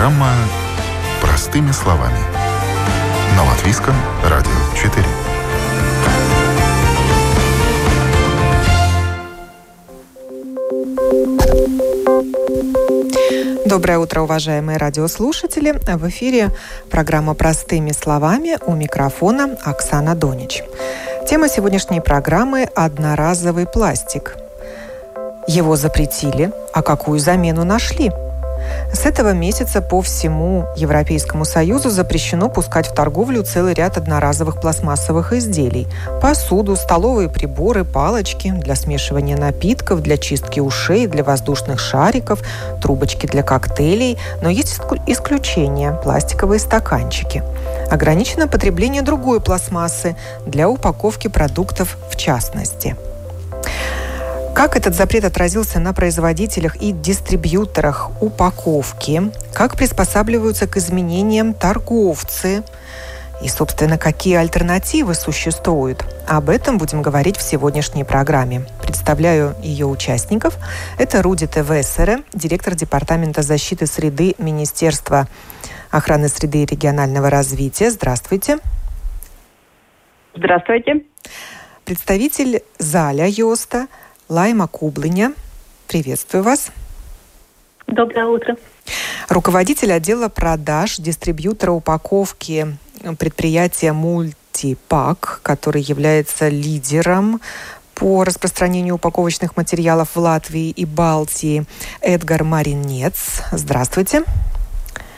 Программа «Простыми словами». На Латвийском радио 4. Доброе утро, уважаемые радиослушатели. В эфире программа «Простыми словами» у микрофона Оксана Донич. Тема сегодняшней программы – одноразовый пластик. Его запретили, а какую замену нашли – с этого месяца по всему Европейскому Союзу запрещено пускать в торговлю целый ряд одноразовых пластмассовых изделий. Посуду, столовые приборы, палочки для смешивания напитков, для чистки ушей, для воздушных шариков, трубочки для коктейлей. Но есть исключения – пластиковые стаканчики. Ограничено потребление другой пластмассы для упаковки продуктов в частности – как этот запрет отразился на производителях и дистрибьюторах упаковки? Как приспосабливаются к изменениям торговцы? И, собственно, какие альтернативы существуют? Об этом будем говорить в сегодняшней программе. Представляю ее участников. Это Рудита Вессере, директор Департамента защиты среды Министерства охраны среды и регионального развития. Здравствуйте. Здравствуйте. Представитель Заля Йоста – Лайма Кублыня. Приветствую вас. Доброе утро. Руководитель отдела продаж, дистрибьютора упаковки предприятия Мультипак, который является лидером по распространению упаковочных материалов в Латвии и Балтии, Эдгар Маринец. Здравствуйте.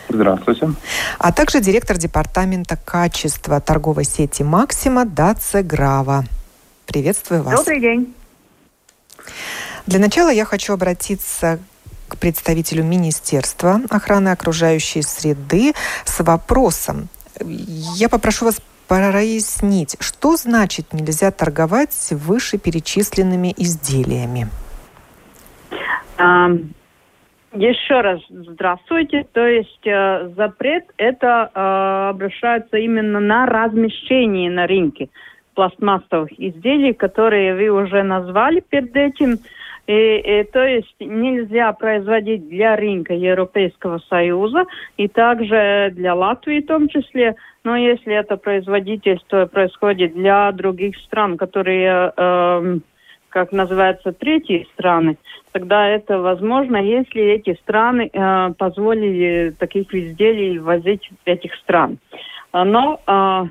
Здравствуйте. А также директор департамента качества торговой сети «Максима» Даце Грава. Приветствую вас. Добрый день. Для начала я хочу обратиться к представителю Министерства охраны окружающей среды с вопросом. Я попрошу вас прояснить, что значит нельзя торговать вышеперечисленными изделиями? Еще раз здравствуйте. То есть э, запрет это э, обращается именно на размещение на рынке пластмассовых изделий, которые вы уже назвали перед этим. И, и, то есть нельзя производить для рынка Европейского Союза и также для Латвии в том числе. Но если это производительство происходит для других стран, которые, э, как называется, третьи страны, тогда это возможно, если эти страны э, позволили таких изделий возить этих стран. Но э,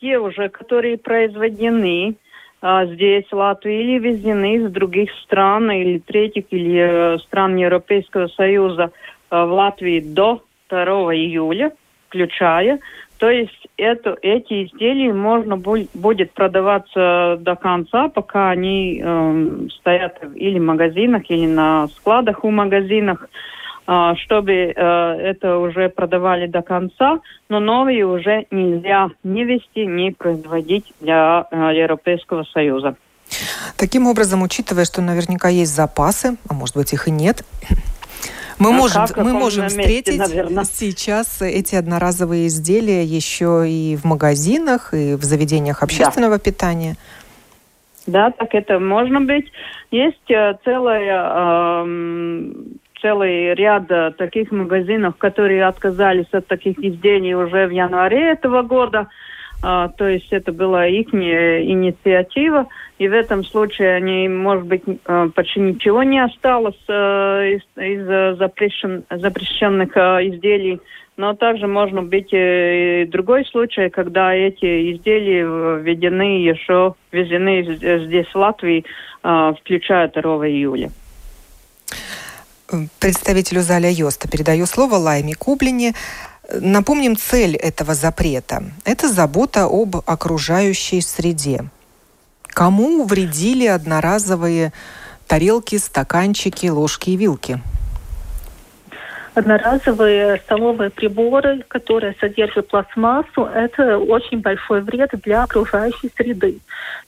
те уже, которые произведены а, здесь, в Латвии, или везены из других стран, или третьих, или э, стран Европейского Союза э, в Латвии до 2 июля, включая, то есть это, эти изделия можно будет продаваться до конца, пока они э, стоят или в магазинах, или на складах у магазинах. А, чтобы э, это уже продавали до конца, но новые уже нельзя не вести, не производить для э, Европейского Союза. Таким образом, учитывая, что наверняка есть запасы, а может быть их и нет, мы а можем, мы можем месте, встретить наверное. сейчас эти одноразовые изделия еще и в магазинах, и в заведениях общественного да. питания. Да, так это можно быть. Есть э, целая э, целый ряд э, таких магазинов, которые отказались от таких изделий уже в январе этого года. А, то есть это была их инициатива, и в этом случае они, может быть, э, почти ничего не осталось э, из, из запрещен, запрещенных изделий. Но также можно быть и другой случай, когда эти изделия введены еще, ввезены здесь в Латвии, включая 2 июля представителю Заля Йоста передаю слово Лайме Кублине. Напомним цель этого запрета. Это забота об окружающей среде. Кому вредили одноразовые тарелки, стаканчики, ложки и вилки? Одноразовые столовые приборы, которые содержат пластмассу, это очень большой вред для окружающей среды,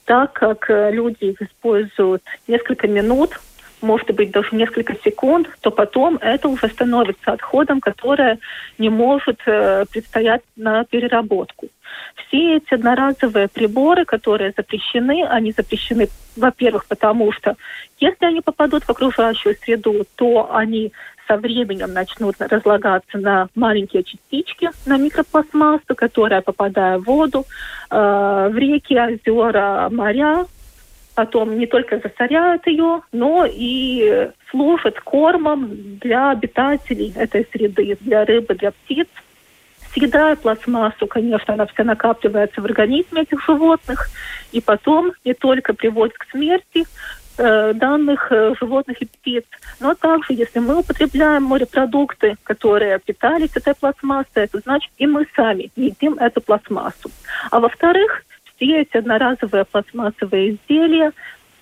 так как люди их используют несколько минут может быть даже несколько секунд, то потом это уже становится отходом, которое не может э, предстоять на переработку. Все эти одноразовые приборы, которые запрещены, они запрещены, во-первых, потому что если они попадут в окружающую среду, то они со временем начнут разлагаться на маленькие частички, на микропластмассу, которая, попадая в воду, э, в реки, озера, моря, потом не только засоряют ее, но и служат кормом для обитателей этой среды, для рыбы, для птиц. Съедая пластмассу, конечно, она вся накапливается в организме этих животных, и потом не только приводит к смерти, Э, данных э, животных и птиц. Но также, если мы употребляем морепродукты, которые питались этой пластмассой, это значит и мы сами едим эту пластмассу. А во-вторых, эти одноразовые пластмассовые изделия,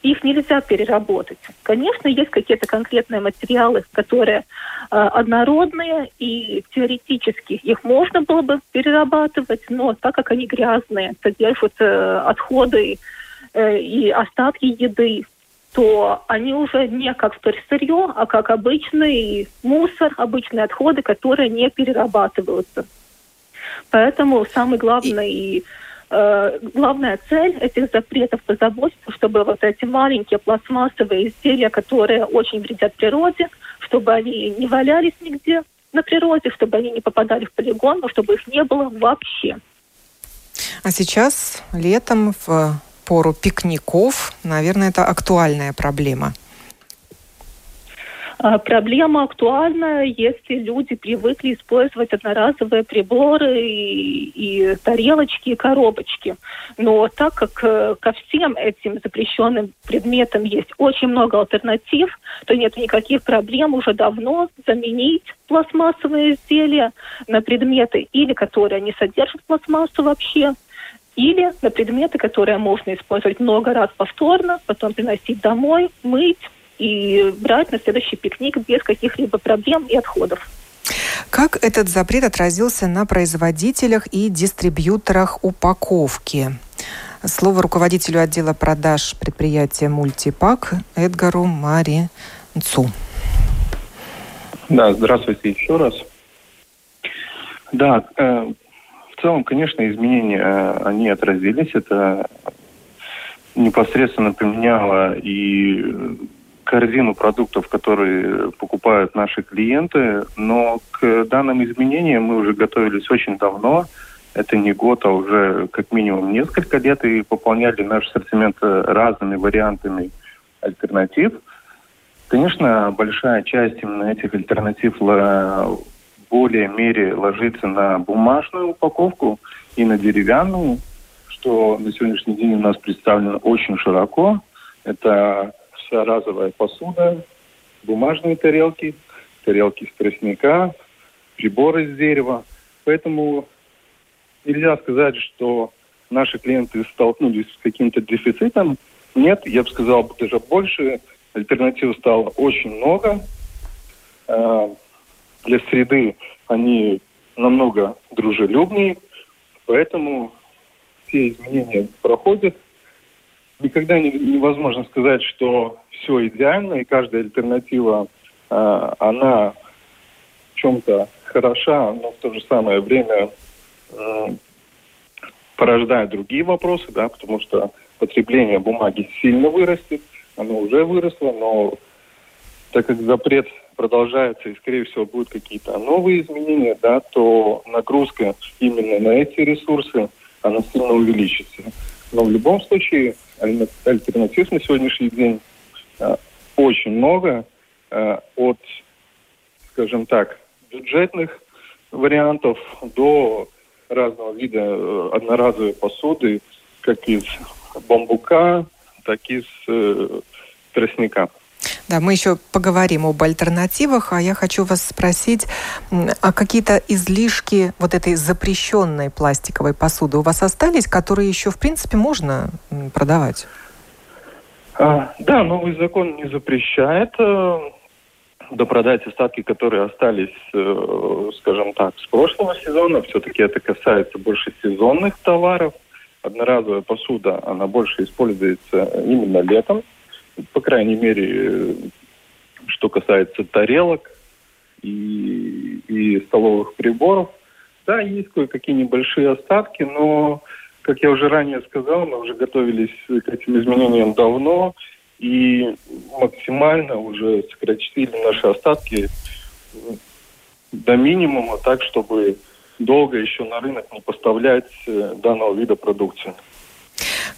их нельзя переработать. Конечно, есть какие-то конкретные материалы, которые э, однородные, и теоретически их можно было бы перерабатывать, но так как они грязные, содержат э, отходы э, и остатки еды, то они уже не как вторсырье, а как обычный мусор, обычные отходы, которые не перерабатываются. Поэтому самый главный э, главная цель этих запретов позаботиться, чтобы вот эти маленькие пластмассовые изделия, которые очень вредят природе, чтобы они не валялись нигде на природе, чтобы они не попадали в полигон, но чтобы их не было вообще. А сейчас летом в пору пикников, наверное, это актуальная проблема. А, проблема актуальна, если люди привыкли использовать одноразовые приборы и, и тарелочки, и коробочки. Но так как э, ко всем этим запрещенным предметам есть очень много альтернатив, то нет никаких проблем уже давно заменить пластмассовые изделия на предметы или которые не содержат пластмассу вообще, или на предметы, которые можно использовать много раз повторно, потом приносить домой, мыть и брать на следующий пикник без каких-либо проблем и отходов. Как этот запрет отразился на производителях и дистрибьюторах упаковки? Слово руководителю отдела продаж предприятия «Мультипак» Эдгару Маринцу. Да, здравствуйте еще раз. Да, э, в целом, конечно, изменения, э, они отразились. Это непосредственно поменяло и корзину продуктов, которые покупают наши клиенты. Но к данным изменениям мы уже готовились очень давно. Это не год, а уже как минимум несколько лет и пополняли наш ассортимент разными вариантами альтернатив. Конечно, большая часть именно этих альтернатив более мере ложится на бумажную упаковку и на деревянную, что на сегодняшний день у нас представлено очень широко. Это разовая посуда, бумажные тарелки, тарелки из тростника, приборы из дерева. Поэтому нельзя сказать, что наши клиенты столкнулись с каким-то дефицитом. Нет, я бы сказал, даже больше. Альтернатив стало очень много. А, для среды они намного дружелюбнее, поэтому все изменения проходят. Никогда не, невозможно сказать, что все идеально, и каждая альтернатива, э, она в чем-то хороша, но в то же самое время порождает другие вопросы, да, потому что потребление бумаги сильно вырастет, оно уже выросло, но так как запрет продолжается и, скорее всего, будут какие-то новые изменения, да, то нагрузка именно на эти ресурсы, она сильно увеличится. Но в любом случае альтернатив на сегодняшний день э, очень много э, от, скажем так, бюджетных вариантов до разного вида э, одноразовой посуды, как из бамбука, так и из тростника. Да, мы еще поговорим об альтернативах, а я хочу вас спросить, а какие-то излишки вот этой запрещенной пластиковой посуды у вас остались, которые еще, в принципе, можно продавать? А, да, новый закон не запрещает э, допродать остатки, которые остались, э, скажем так, с прошлого сезона. Все-таки это касается больше сезонных товаров. Одноразовая посуда, она больше используется именно летом по крайней мере, что касается тарелок и, и столовых приборов. Да, есть кое-какие небольшие остатки, но, как я уже ранее сказал, мы уже готовились к этим изменениям давно и максимально уже сократили наши остатки до минимума, так чтобы долго еще на рынок не поставлять э, данного вида продукции.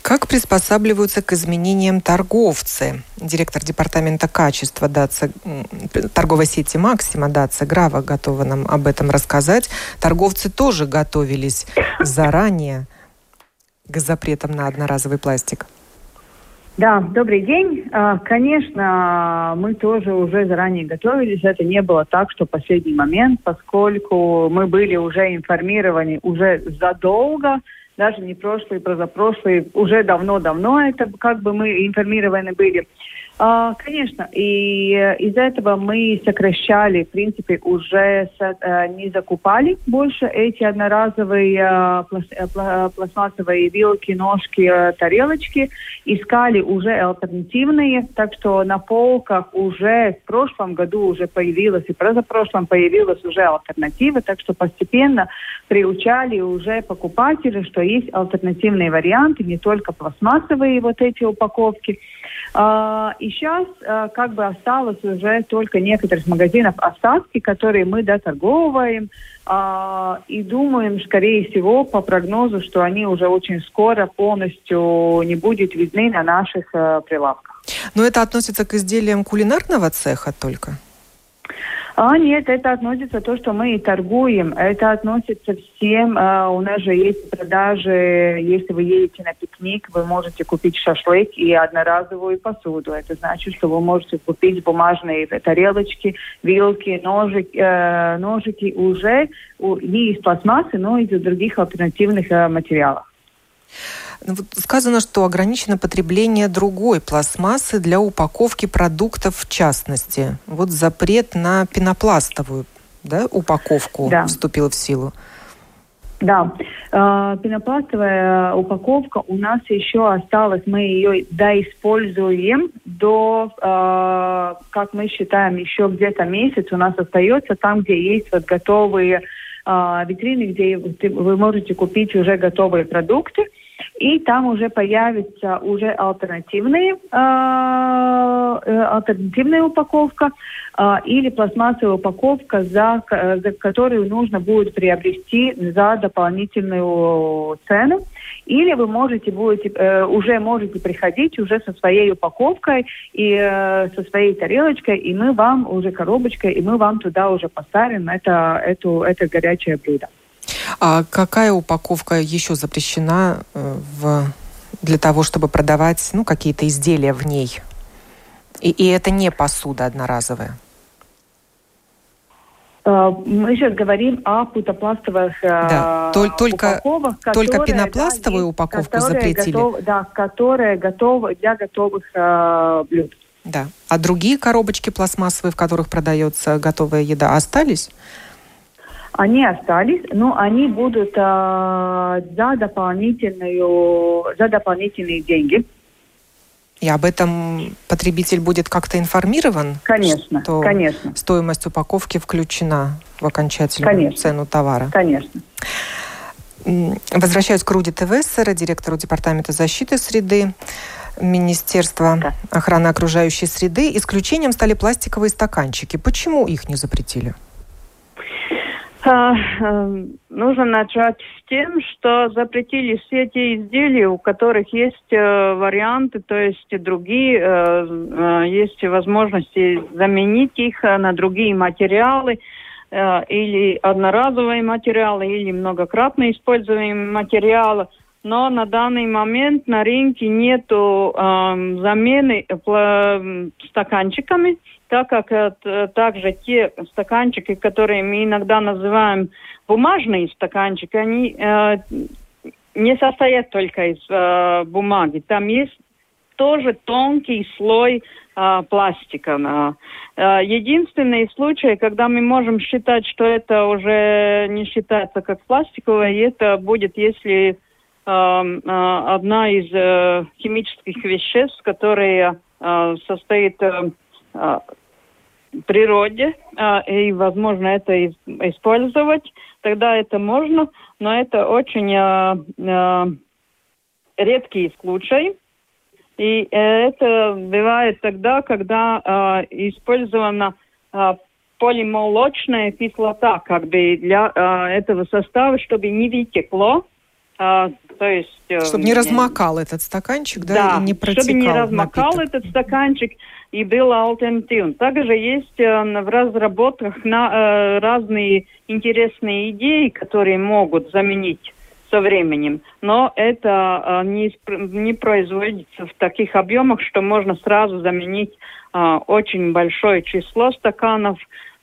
Как приспосабливаются к изменениям торговцы? Директор департамента качества ДАЦа, торговой сети «Максима» ДАЦа Грава готова нам об этом рассказать. Торговцы тоже готовились заранее к запретам на одноразовый пластик. Да, добрый день. А, конечно, мы тоже уже заранее готовились. Это не было так, что последний момент, поскольку мы были уже информированы уже задолго, даже не прошлый, позапрошлый, уже давно-давно это как бы мы информированы были. А, конечно, и э, из-за этого мы сокращали, в принципе, уже э, не закупали больше эти одноразовые э, пластмассовые вилки, ножки, тарелочки, искали уже альтернативные, так что на полках уже в прошлом году уже появилась и позапрошлом появилась уже альтернатива, так что постепенно приучали уже покупатели, что есть альтернативные варианты, не только пластмассовые вот эти упаковки, и сейчас а, как бы осталось уже только некоторых магазинов остатки, которые мы доторговываем. А, и думаем, скорее всего, по прогнозу, что они уже очень скоро полностью не будут видны на наших прилавках. Но это относится к изделиям кулинарного цеха только? А нет, это относится то, что мы и торгуем. Это относится всем. А, у нас же есть продажи. Если вы едете на пикник, вы можете купить шашлык и одноразовую посуду. Это значит, что вы можете купить бумажные тарелочки, вилки, ножики, э, ножики уже не из пластмассы, но из других альтернативных э, материалов. Ну, вот сказано, что ограничено потребление другой пластмассы для упаковки продуктов в частности. Вот запрет на пенопластовую да, упаковку да. вступил в силу. Да, э, пенопластовая упаковка у нас еще осталась, мы ее доиспользуем до, э, как мы считаем, еще где-то месяц у нас остается там, где есть вот готовые э, витрины, где вы можете купить уже готовые продукты и там уже появится уже альтернативные, э, э, альтернативная упаковка э, или пластмассовая упаковка, за, за которую нужно будет приобрести за дополнительную цену. Или вы можете будете, э, уже можете приходить уже со своей упаковкой и э, со своей тарелочкой, и мы вам уже коробочкой, и мы вам туда уже поставим это, эту, это горячее блюдо. А какая упаковка еще запрещена э, в, для того, чтобы продавать ну, какие-то изделия в ней? И, и это не посуда одноразовая? Э, мы сейчас говорим о путопластовых э, да. только, упаковках, только пенопластовую да, упаковку запретили? Готов, да, которые готовы для готовых э, блюд. Да. А другие коробочки пластмассовые, в которых продается готовая еда, остались? Они остались, но они будут э, за, дополнительную, за дополнительные деньги. И об этом потребитель будет как-то информирован? Конечно, что конечно. Стоимость упаковки включена в окончательную конечно, цену товара? Конечно. Возвращаюсь к Руди Тевессера, директору Департамента защиты среды. Министерства да. охраны окружающей среды. Исключением стали пластиковые стаканчики. Почему их не запретили? А, э, нужно начать с тем, что запретили все те изделия, у которых есть э, варианты, то есть другие, э, есть возможности заменить их на другие материалы или одноразовые материалы, или многократно используемые материалы. Но на данный момент на рынке нет э, замены э, стаканчиками так как это, также те стаканчики, которые мы иногда называем бумажные стаканчики, они э, не состоят только из э, бумаги. Там есть тоже тонкий слой э, пластика. Э, единственный случай, когда мы можем считать, что это уже не считается как пластиковое, это будет, если э, э, одна из э, химических веществ, которые э, состоит э, природе, а, и возможно это использовать, тогда это можно, но это очень а, а, редкий случай. И э, это бывает тогда, когда использовано полимолочная кислота, как бы для этого состава, чтобы не вытекло. Э, то есть, э, чтобы не размокал этот стаканчик, да, да и не протекал чтобы не размокал напиток. этот стаканчик и был альтернативным. Также есть э, в разработках на, э, разные интересные идеи, которые могут заменить со временем, но это э, не, не производится в таких объемах, что можно сразу заменить очень большое число стаканов,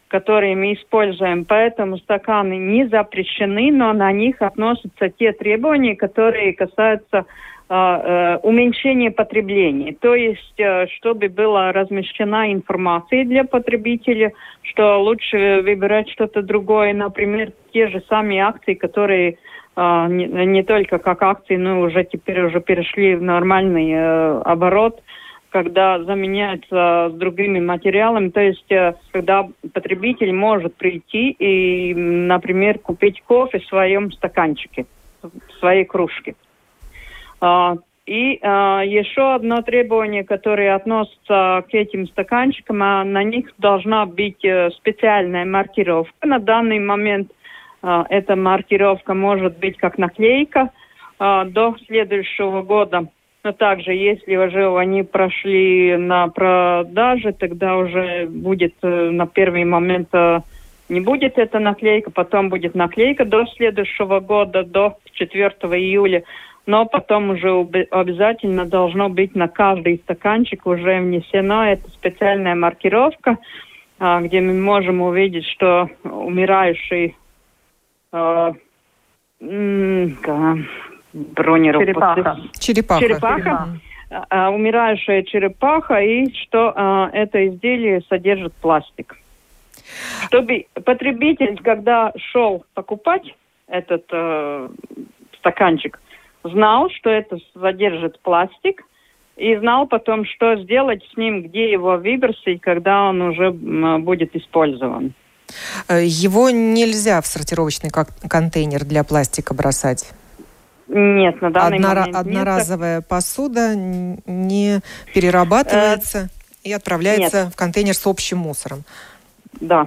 которые мы используем. Поэтому стаканы не запрещены, но на них относятся те требования, которые касаются э, э, уменьшения потребления. То есть, э, чтобы была размещена информация для потребителя, что лучше выбирать что-то другое, например, те же самые акции, которые не, только как акции, но уже теперь уже перешли в нормальный оборот – когда заменяется с другими материалами, то есть когда потребитель может прийти и, например, купить кофе в своем стаканчике, в своей кружке. А, и а, еще одно требование, которое относится к этим стаканчикам, а на них должна быть э, специальная маркировка. На данный момент эта маркировка может быть как наклейка. До следующего года но также, если уже они прошли на продаже, тогда уже будет э, на первый момент э, не будет эта наклейка, потом будет наклейка до следующего года, до 4 июля. Но потом уже обязательно должно быть на каждый стаканчик уже внесена эта специальная маркировка, а, где мы можем увидеть, что умирающий э, брониров. Черепаха. Черепаха. Черепаха. А, умирающая черепаха и что а, это изделие содержит пластик. Чтобы потребитель, когда шел покупать этот э, стаканчик, знал, что это содержит пластик, и знал потом, что сделать с ним, где его выбросить, когда он уже будет использован. Э, его нельзя в сортировочный контейнер для пластика бросать? Нет, на данный Однора- момент Одноразовая нет. посуда не перерабатывается э- и отправляется нет. в контейнер с общим мусором. Да.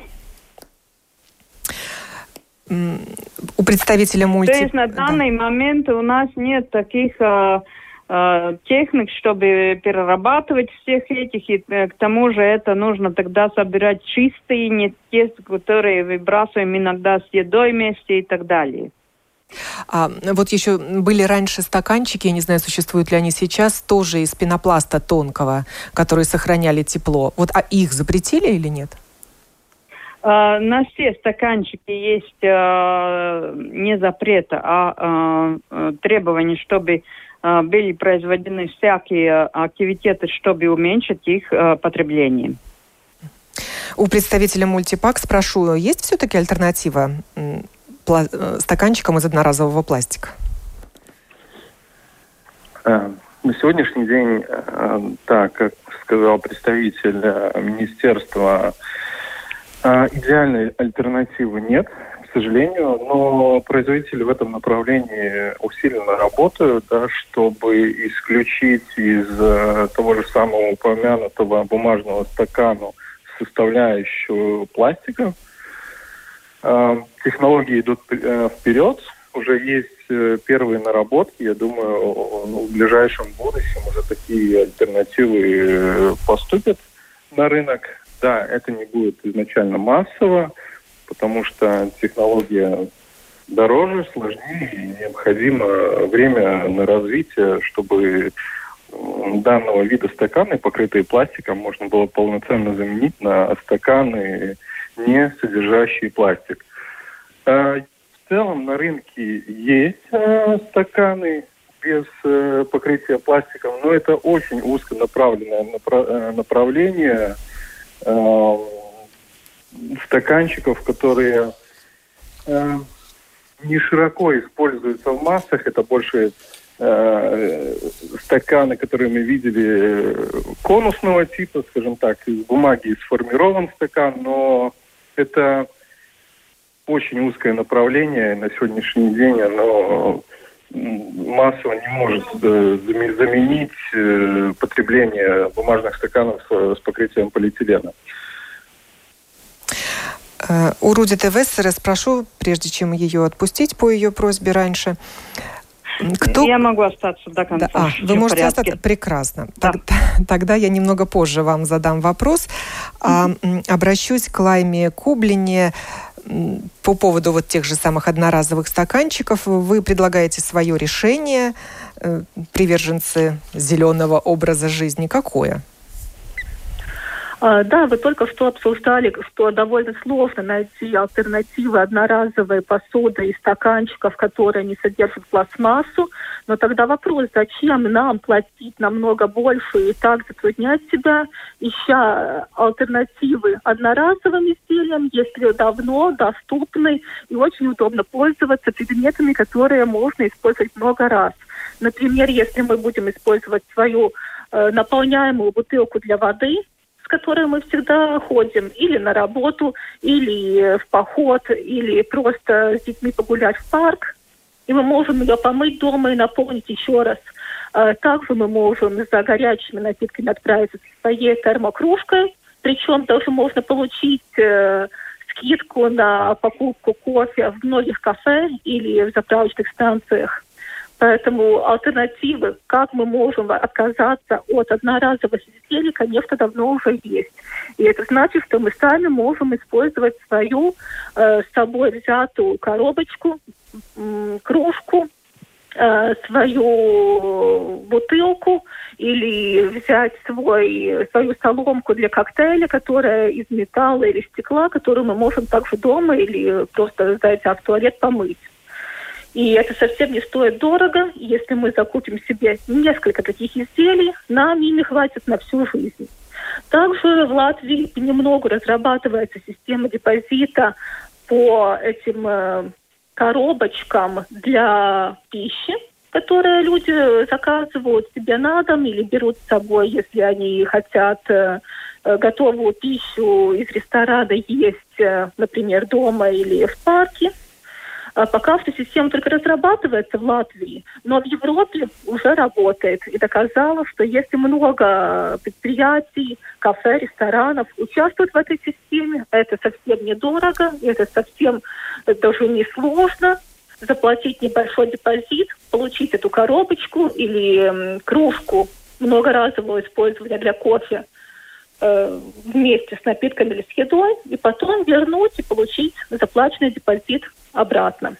У представителя мульти... То есть на данный да. момент у нас нет таких э, э, техник, чтобы перерабатывать всех этих, и э, к тому же это нужно тогда собирать чистые, не те, которые выбрасываем иногда с едой вместе и так далее. А, вот еще были раньше стаканчики, я не знаю, существуют ли они сейчас, тоже из пенопласта тонкого, которые сохраняли тепло. Вот, а их запретили или нет? Uh, на все стаканчики есть uh, не запрета, а uh, требования, чтобы были произведены всякие активитеты, чтобы уменьшить их потребление. У представителя мультипак спрошу, есть все-таки альтернатива Э, стаканчиком из одноразового пластика? Э, на сегодняшний день, э, как сказал представитель министерства, идеальной альтернативы нет, к сожалению, но производители в этом направлении усиленно работают, да, чтобы исключить из того же самого упомянутого бумажного стакана составляющую пластика, Э, технологии идут э, вперед, уже есть э, первые наработки. Я думаю, ну, в ближайшем будущем уже такие альтернативы поступят на рынок. Да, это не будет изначально массово, потому что технология дороже, сложнее, и необходимо время на развитие, чтобы данного вида стаканы, покрытые пластиком, можно было полноценно заменить на стаканы не содержащие пластик. А, в целом на рынке есть а, стаканы без э, покрытия пластиком, но это очень узконаправленное э, направление а, стаканчиков, которые не широко используются в массах. Это больше стаканы, которые мы видели конусного типа, скажем так, из бумаги сформирован стакан, но это очень узкое направление. На сегодняшний день оно массово не может э, заменить э, потребление бумажных стаканов с покрытием полиэтилена. Э, у Руди Тевессера спрошу, прежде чем ее отпустить по ее просьбе раньше. Кто... Я могу остаться до конца. Да. А, вы можете остаться? Прекрасно. Да. Тогда, тогда я немного позже вам задам вопрос. А, обращусь к Лайме Кублине по поводу вот тех же самых одноразовых стаканчиков. Вы предлагаете свое решение, э, приверженцы зеленого образа жизни. Какое? А, да, вы только что обсуждали, что довольно сложно найти альтернативы одноразовой посуды и стаканчиков, которые не содержат пластмассу. Но тогда вопрос, зачем нам платить намного больше и так затруднять себя, ища альтернативы одноразовым изделиям, если давно доступны и очень удобно пользоваться предметами, которые можно использовать много раз. Например, если мы будем использовать свою э, наполняемую бутылку для воды, которой мы всегда ходим или на работу, или в поход, или просто с детьми погулять в парк. И мы можем ее помыть дома и наполнить еще раз. А также мы можем за горячими напитками отправиться со своей термокружкой. Причем даже можно получить э, скидку на покупку кофе в многих кафе или в заправочных станциях. Поэтому альтернативы, как мы можем отказаться от одноразовых изделий, конечно, давно уже есть. И это значит, что мы сами можем использовать свою э, с собой взятую коробочку, э, кружку, э, свою бутылку или взять свой, свою соломку для коктейля, которая из металла или стекла, которую мы можем также дома или просто, зайдя в туалет, помыть. И это совсем не стоит дорого. Если мы закупим себе несколько таких изделий, нам ими хватит на всю жизнь. Также в Латвии понемногу разрабатывается система депозита по этим э, коробочкам для пищи, которые люди заказывают себе на дом или берут с собой, если они хотят э, готовую пищу из ресторана есть, э, например, дома или в парке. А пока что система только разрабатывается в Латвии, но в Европе уже работает. И доказала, что если много предприятий, кафе, ресторанов участвуют в этой системе, это совсем недорого, это совсем даже не сложно. Заплатить небольшой депозит, получить эту коробочку или кружку многоразового использования для кофе – Э, вместе с напитками или с едой, и потом вернуть и получить заплаченный депозит обратно.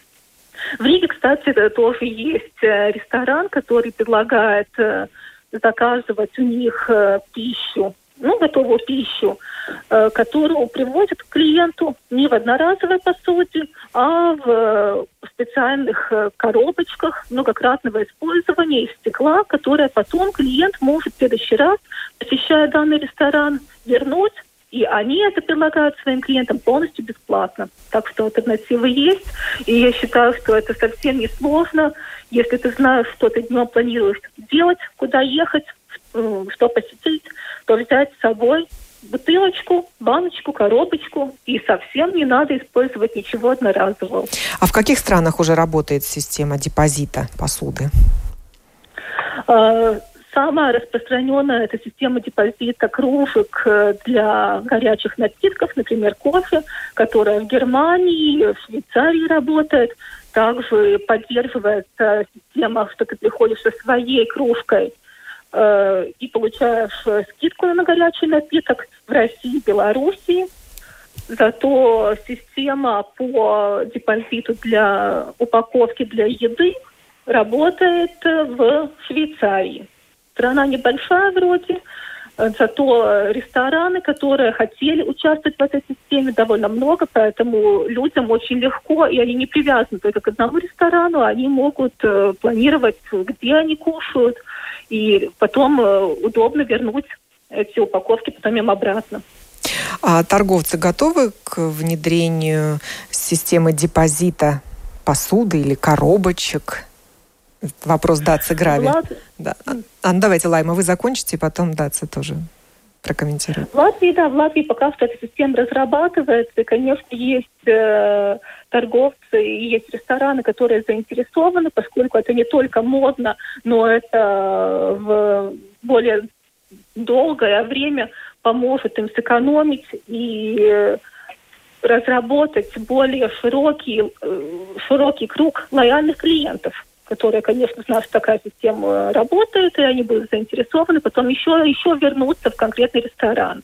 В Риге, кстати, тоже есть э, ресторан, который предлагает э, заказывать у них пищу, ну, готовую пищу, которую привозят клиенту не в одноразовой посуде, а в специальных коробочках многократного использования из стекла, которые потом клиент может в следующий раз посещая данный ресторан, вернуть, и они это предлагают своим клиентам полностью бесплатно. Так что альтернативы есть. И я считаю, что это совсем не сложно. Если ты знаешь, что ты днем планируешь делать, куда ехать, что посетить, то взять с собой бутылочку, баночку, коробочку, и совсем не надо использовать ничего одноразового. А в каких странах уже работает система депозита посуды? Самая распространенная это система депозита кружек э, для горячих напитков, например, кофе, которая в Германии, в Швейцарии работает. Также поддерживается система, что ты приходишь со своей кружкой э, и получаешь скидку на горячий напиток в России, Белоруссии. Зато система по депозиту для упаковки для еды работает в Швейцарии. Страна небольшая вроде, э, зато рестораны, которые хотели участвовать в этой системе, довольно много, поэтому людям очень легко, и они не привязаны только к одному ресторану, они могут э, планировать, где они кушают, и потом э, удобно вернуть эти упаковки потом им обратно. А торговцы готовы к внедрению системы депозита посуды или коробочек? Вопрос Датсы Грави. Влад... Да. А, ну, давайте, Лайма, вы закончите, и потом Датса тоже прокомментирует. В Латвии, да, в Латвии пока что эта система разрабатывается. И, конечно, есть э, торговцы и есть рестораны, которые заинтересованы, поскольку это не только модно, но это в более долгое время поможет им сэкономить и разработать более широкий, широкий круг лояльных клиентов которые, конечно, знают, что такая система работает, и они будут заинтересованы, потом еще, еще вернуться в конкретный ресторан.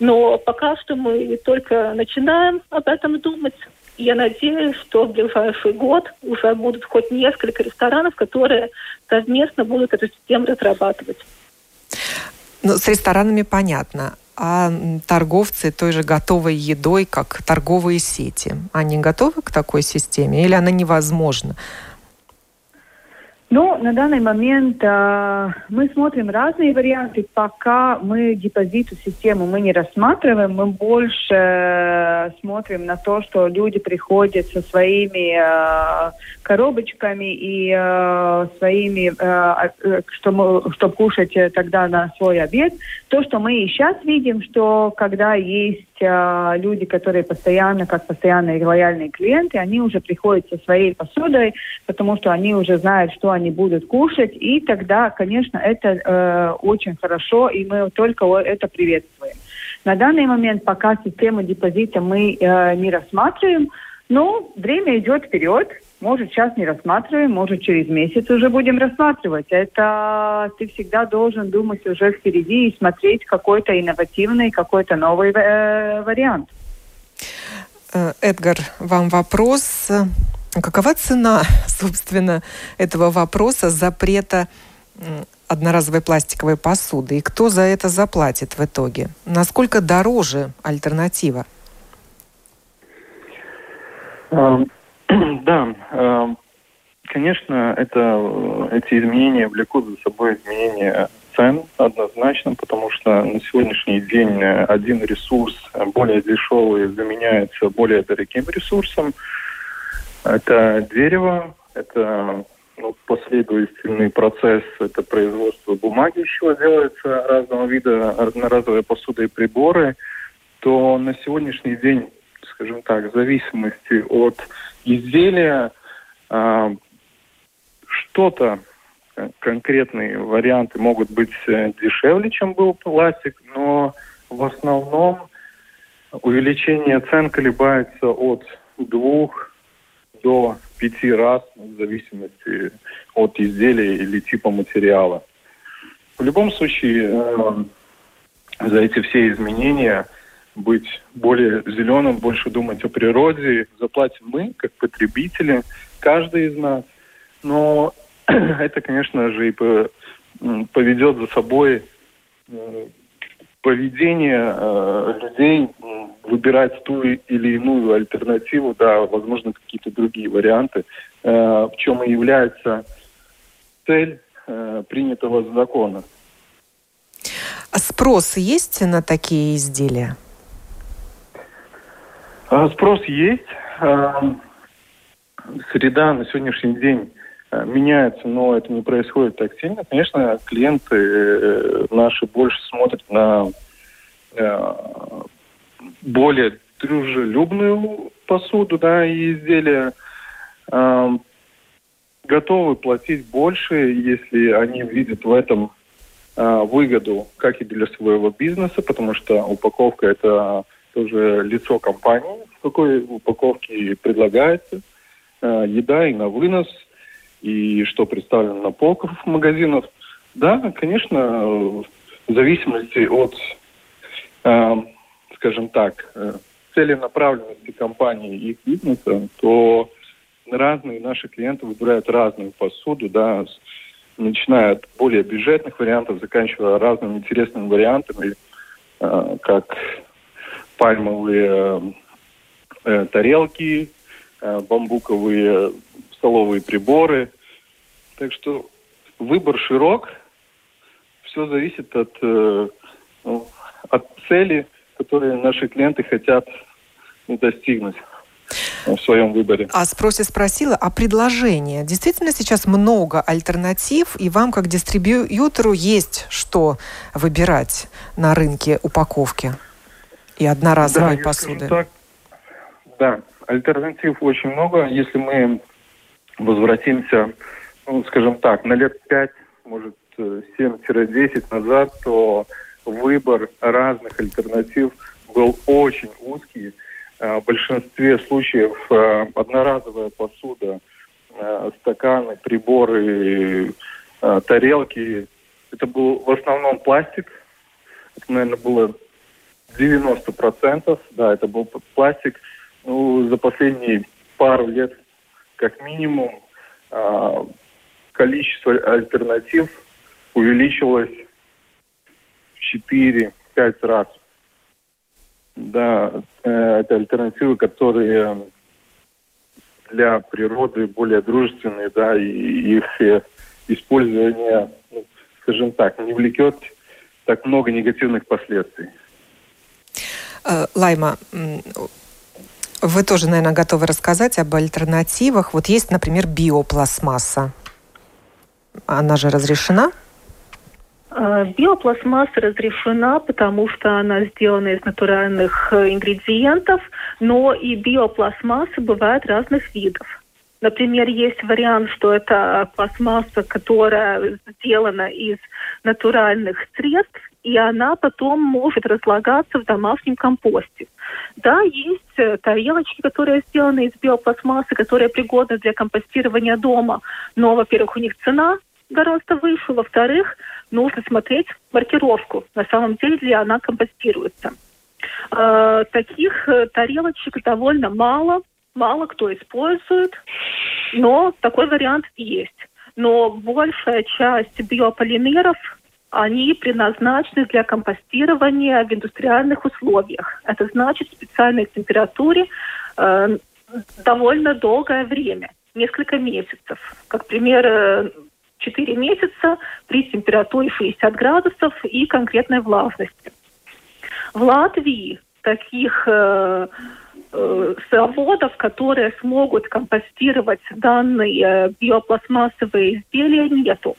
Но пока что мы только начинаем об этом думать. Я надеюсь, что в ближайший год уже будут хоть несколько ресторанов, которые совместно будут эту систему разрабатывать. Ну, с ресторанами понятно. А торговцы той же готовой едой, как торговые сети, они готовы к такой системе или она невозможна? Ну, на данный момент э, мы смотрим разные варианты. Пока мы депозиту систему мы не рассматриваем, мы больше э, смотрим на то, что люди приходят со своими э, коробочками и э, своими, э, э чтобы, чтобы кушать тогда на свой обед. То, что мы и сейчас видим, что когда есть э, люди, которые постоянно, как постоянные лояльные клиенты, они уже приходят со своей посудой, потому что они уже знают, что они будут кушать, и тогда, конечно, это э, очень хорошо, и мы только это приветствуем. На данный момент пока систему депозита мы э, не рассматриваем, но время идет вперед. Может, сейчас не рассматриваем, может, через месяц уже будем рассматривать. Это ты всегда должен думать уже впереди и смотреть какой-то инновативный, какой-то новый э, вариант. Э, Эдгар, вам вопрос. Какова цена, собственно, этого вопроса запрета одноразовой пластиковой посуды? И кто за это заплатит в итоге? Насколько дороже альтернатива? Эм, да, эм, конечно, это, эти изменения влекут за собой изменения цен однозначно, потому что на сегодняшний день один ресурс более дешевый заменяется более дорогим ресурсом. Это дерево, это ну, последовательный процесс, это производство бумаги еще делается разного вида, одноразовые посуды и приборы, то на сегодняшний день, скажем так, зависимости от изделия, э, что-то, конкретные варианты могут быть э, дешевле, чем был пластик, но в основном увеличение цен колебается от двух до пяти раз в зависимости от изделия или типа материала. В любом случае, э, за эти все изменения быть более зеленым, больше думать о природе, заплатим мы, как потребители, каждый из нас. Но это, конечно же, и поведет за собой э, поведение э, людей выбирать ту или иную альтернативу, да, возможно, какие-то другие варианты, э, в чем и является цель принятого закона. А спрос есть на такие изделия? А, спрос есть. А, среда на сегодняшний день э, меняется, но это не происходит так сильно. Конечно, клиенты э, наши больше смотрят на э, более дружелюбную посуду, да, и изделия, готовы платить больше, если они видят в этом выгоду, как и для своего бизнеса, потому что упаковка это тоже лицо компании, в какой упаковке предлагается э, еда и на вынос, и что представлено на полках магазинов. Да, конечно, в зависимости от э, скажем так, э, целенаправленности компании и их бизнеса, то разные наши клиенты выбирают разную посуду, да, начиная от более бюджетных вариантов, заканчивая разными интересными вариантами, э, как пальмовые э, тарелки, бамбуковые столовые приборы. Так что выбор широк, все зависит от, ну, от цели – которые наши клиенты хотят достигнуть в своем выборе. А спросе спросила, а предложение? Действительно сейчас много альтернатив, и вам, как дистрибьютору, есть что выбирать на рынке упаковки и одноразовой да, посуды? Так, да, альтернатив очень много. Если мы возвратимся, ну, скажем так, на лет 5, может, 7-10 назад, то выбор разных альтернатив был очень узкий. в большинстве случаев одноразовая посуда, стаканы, приборы, тарелки. Это был в основном пластик. Это, наверное, было 90%. Да, это был пластик. Ну, за последние пару лет, как минимум, количество альтернатив увеличилось в 4-5 раз. Да, э, это альтернативы, которые для природы более дружественные, да, и их э, использование, ну, скажем так, не влекет так много негативных последствий. Э, Лайма, вы тоже, наверное, готовы рассказать об альтернативах. Вот есть, например, биопластмасса. Она же разрешена? А, биопластмасса разрешена, потому что она сделана из натуральных э, ингредиентов, но и биопластмасса бывает разных видов. Например, есть вариант, что это пластмасса, которая сделана из натуральных средств, и она потом может разлагаться в домашнем компосте. Да, есть э, тарелочки, которые сделаны из биопластмассы, которые пригодны для компостирования дома, но, во-первых, у них цена гораздо выше. Во-вторых, нужно смотреть маркировку. На самом деле ли она компостируется. Э, таких тарелочек довольно мало, мало кто использует, но такой вариант есть. Но большая часть биополимеров они предназначены для компостирования в индустриальных условиях. Это значит в специальной температуре э, довольно долгое время, несколько месяцев. Как пример, э, 4 месяца при температуре 60 градусов и конкретной влажности. В Латвии таких э, э, заводов, которые смогут компостировать данные э, биопластмассовые изделия, нету.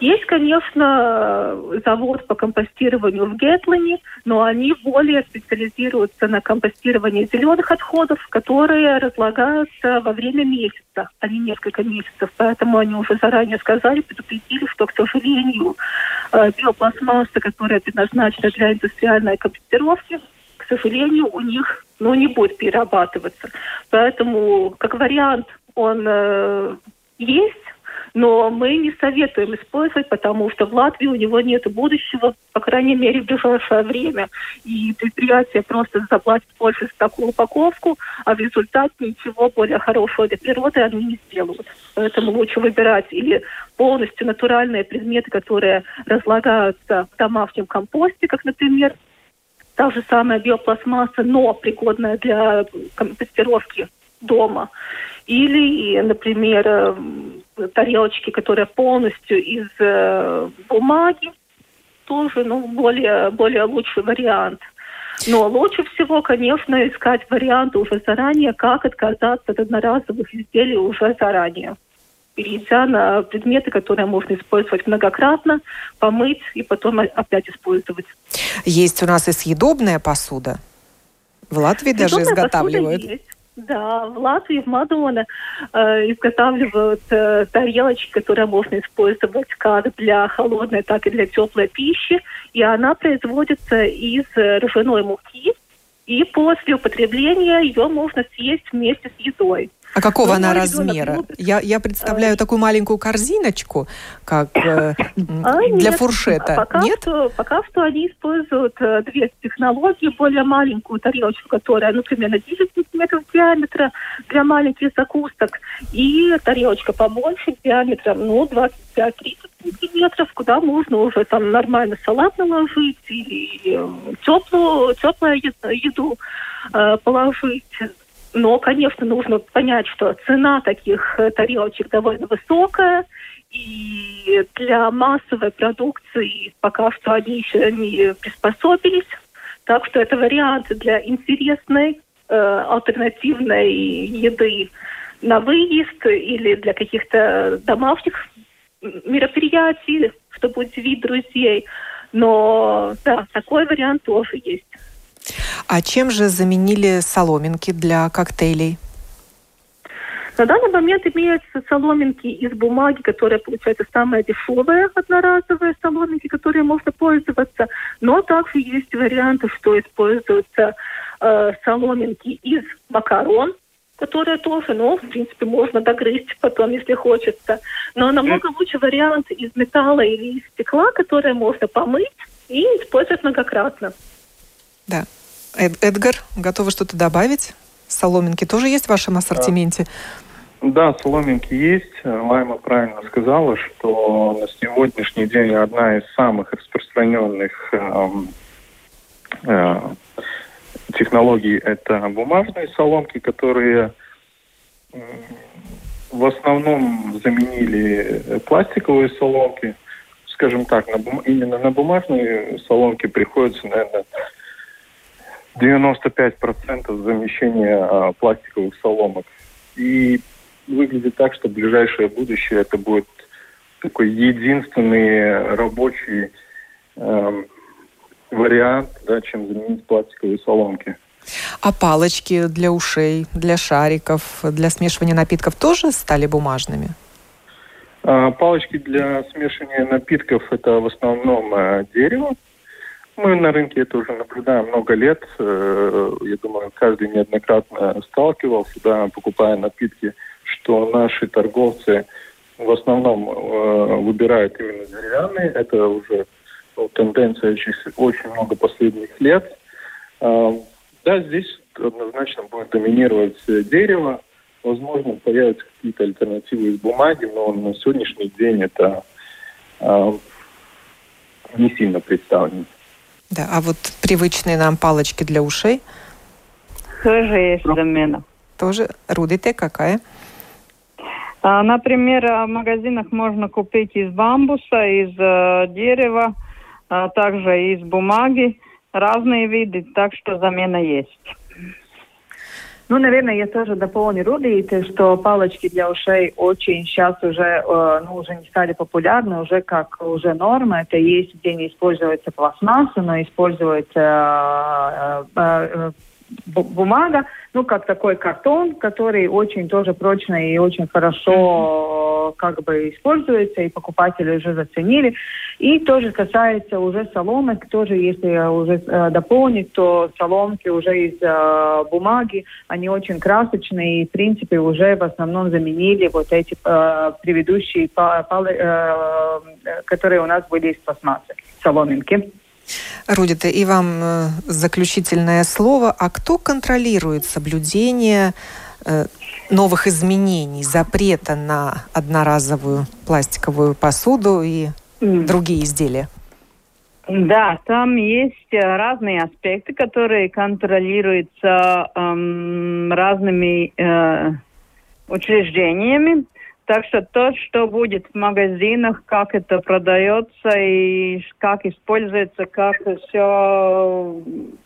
Есть, конечно, завод по компостированию в Гетлине, но они более специализируются на компостировании зеленых отходов, которые разлагаются во время месяца, а не несколько месяцев. Поэтому они уже заранее сказали, предупредили, что, к сожалению, э, биопластмасса, которая предназначена для индустриальной компостировки, к сожалению, у них ну, не будет перерабатываться. Поэтому, как вариант, он э, есть, но мы не советуем использовать, потому что в Латвии у него нет будущего, по крайней мере, в ближайшее время. И предприятие просто заплатит больше за такую упаковку, а в результате ничего более хорошего для природы они не сделают. Поэтому лучше выбирать или полностью натуральные предметы, которые разлагаются в домашнем компосте, как, например, та же самая биопластмасса, но пригодная для компостировки дома. Или, например, э, тарелочки, которые полностью из э, бумаги, тоже ну, более, более лучший вариант. Но лучше всего, конечно, искать варианты уже заранее, как отказаться от одноразовых изделий уже заранее перейдя на предметы, которые можно использовать многократно, помыть и потом опять использовать. Есть у нас и съедобная посуда. В Латвии съедобная даже изготавливают. Есть. Да, в Латвии, в Мадоне э, изготавливают э, тарелочки, которые можно использовать как для холодной, так и для теплой пищи. И она производится из ржаной муки. И после употребления ее можно съесть вместе с едой. А какого ну, она размера? Я, я представляю а, такую маленькую корзиночку, как э, а, для нет, фуршета. Пока нет? Что, пока что они используют э, две технологии. Более маленькую тарелочку, которая, ну, примерно 10 сантиметров диаметра для маленьких закусок. И тарелочка побольше диаметром, ну, 25-30 сантиметров, куда можно уже там нормально салат наложить или э, теплую, теплую еду э, положить. Но, конечно, нужно понять, что цена таких э, тарелочек довольно высокая, и для массовой продукции пока что они еще не приспособились. Так что это вариант для интересной э, альтернативной еды на выезд или для каких-то домашних мероприятий, чтобы удивить друзей. Но да, такой вариант тоже есть. А чем же заменили соломинки для коктейлей? На данный момент имеются соломинки из бумаги, которые, получается, самые дешевые одноразовые соломинки, которые можно пользоваться. Но также есть варианты, что используются э, соломинки из макарон, которые тоже, ну, в принципе, можно догрызть потом, если хочется. Но намного лучше вариант из металла или из стекла, которые можно помыть и использовать многократно. Да. Эд Эдгар, готовы что-то добавить? Соломинки тоже есть в вашем ассортименте? Да, соломинки есть. Лайма правильно сказала, что на сегодняшний день одна из самых распространенных э, э, технологий это бумажные соломки, которые в основном заменили пластиковые соломки. Скажем так, на бум... именно на бумажные соломки приходится, наверное, 95% замещения а, пластиковых соломок. И выглядит так, что ближайшее будущее это будет такой единственный рабочий э, вариант, да, чем заменить пластиковые соломки. А палочки для ушей, для шариков, для смешивания напитков тоже стали бумажными? А, палочки для смешивания напитков это в основном э, дерево. Мы на рынке это уже наблюдаем много лет. Э, я думаю, каждый неоднократно сталкивался, да, покупая напитки, что наши торговцы в основном э, выбирают именно деревянные. Это уже тенденция очень, много последних лет. А, да, здесь однозначно будет доминировать дерево. Возможно, появятся какие-то альтернативы из бумаги, но на сегодняшний день это э, не сильно представлено. Да, а вот привычные нам палочки для ушей? Тоже есть замена. Тоже. Рудите какая? А, например, в магазинах можно купить из бамбуса, из э, дерева, а также из бумаги разные виды, так что замена есть. Ну, наверное, я тоже дополню Рудите, что палочки для ушей очень сейчас уже, э, ну, уже не стали популярны, уже как уже норма. Это есть, где не используется пластмасса, но используется э, э, бумага, ну, как такой картон, который очень тоже прочный и очень хорошо как бы используется, и покупатели уже заценили. И тоже касается уже соломок, тоже если уже э, дополнить, то соломки уже из э, бумаги, они очень красочные, и в принципе уже в основном заменили вот эти э, предыдущие, палы, э, которые у нас были из пластмассы, соломинки. Рудита, и вам э, заключительное слово. А кто контролирует соблюдение э, новых изменений, запрета на одноразовую пластиковую посуду и другие изделия? Да, там есть э, разные аспекты, которые контролируются эм, разными э, учреждениями. Так что то, что будет в магазинах, как это продается и как используется, как все,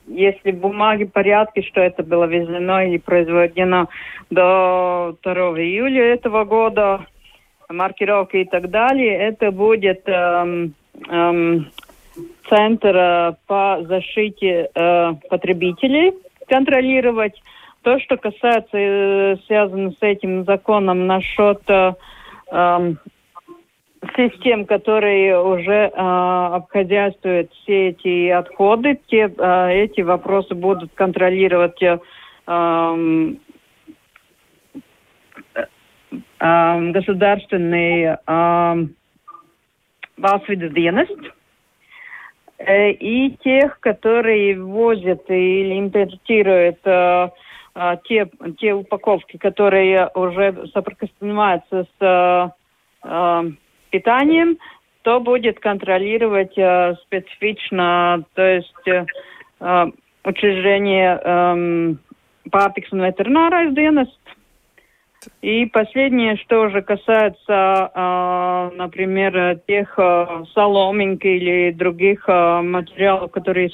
если бумаги в порядке, что это было везено или произведено до 2 июля этого года, маркировки и так далее, это будет эм, эм, Центр по защите э, потребителей контролировать. То, что касается, э, связано с этим законом насчет э, э, систем, которые уже э, обходяствуют все эти отходы, те, э, эти вопросы будут контролировать э, э, э, государственный э, Valsvidas э, и тех, которые возят или импортируют э, а, те, те упаковки, которые уже соприкасаются с э, питанием, то будет контролировать э, специфично, то есть э, учреждение э, pārtiks un veterinārais. И последнее, что уже касается, э, например, тех э, соломинки или других э, материалов, которые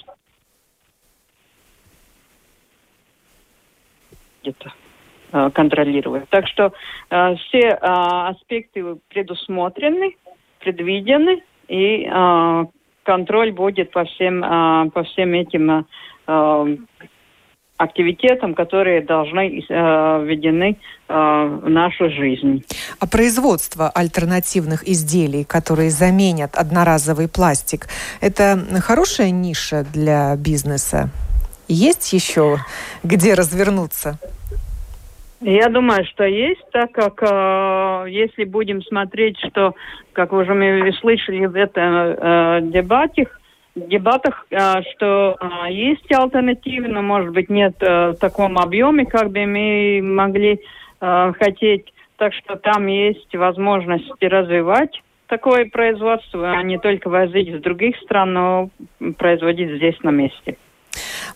где-то контролировать. Так что все аспекты предусмотрены, предвидены, и контроль будет по всем, по всем этим активитетам, которые должны э, введены э, в нашу жизнь. А производство альтернативных изделий, которые заменят одноразовый пластик, это хорошая ниша для бизнеса? есть еще где развернуться? Я думаю, что есть, так как э, если будем смотреть, что, как вы уже слышали в этом э, дебате, дебатах, э, что э, есть альтернативы, но, может быть, нет э, в таком объеме, как бы мы могли э, хотеть. Так что там есть возможность развивать такое производство, а не только возить из других стран, но производить здесь на месте.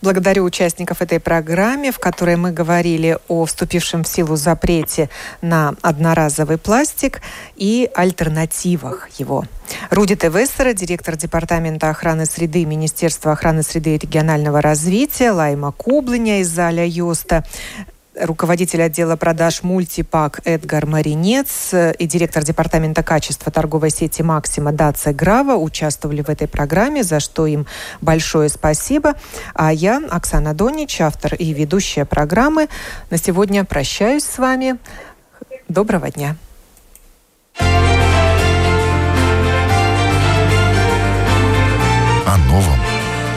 Благодарю участников этой программы, в которой мы говорили о вступившем в силу запрете на одноразовый пластик и альтернативах его. Руди Тевессера, директор Департамента охраны среды Министерства охраны среды и регионального развития, Лайма Кублыня из Заля Йоста, руководитель отдела продаж «Мультипак» Эдгар Маринец и директор департамента качества торговой сети «Максима» Даца Грава участвовали в этой программе, за что им большое спасибо. А я, Оксана Донич, автор и ведущая программы, на сегодня прощаюсь с вами. Доброго дня. О новом,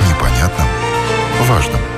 непонятном, важном –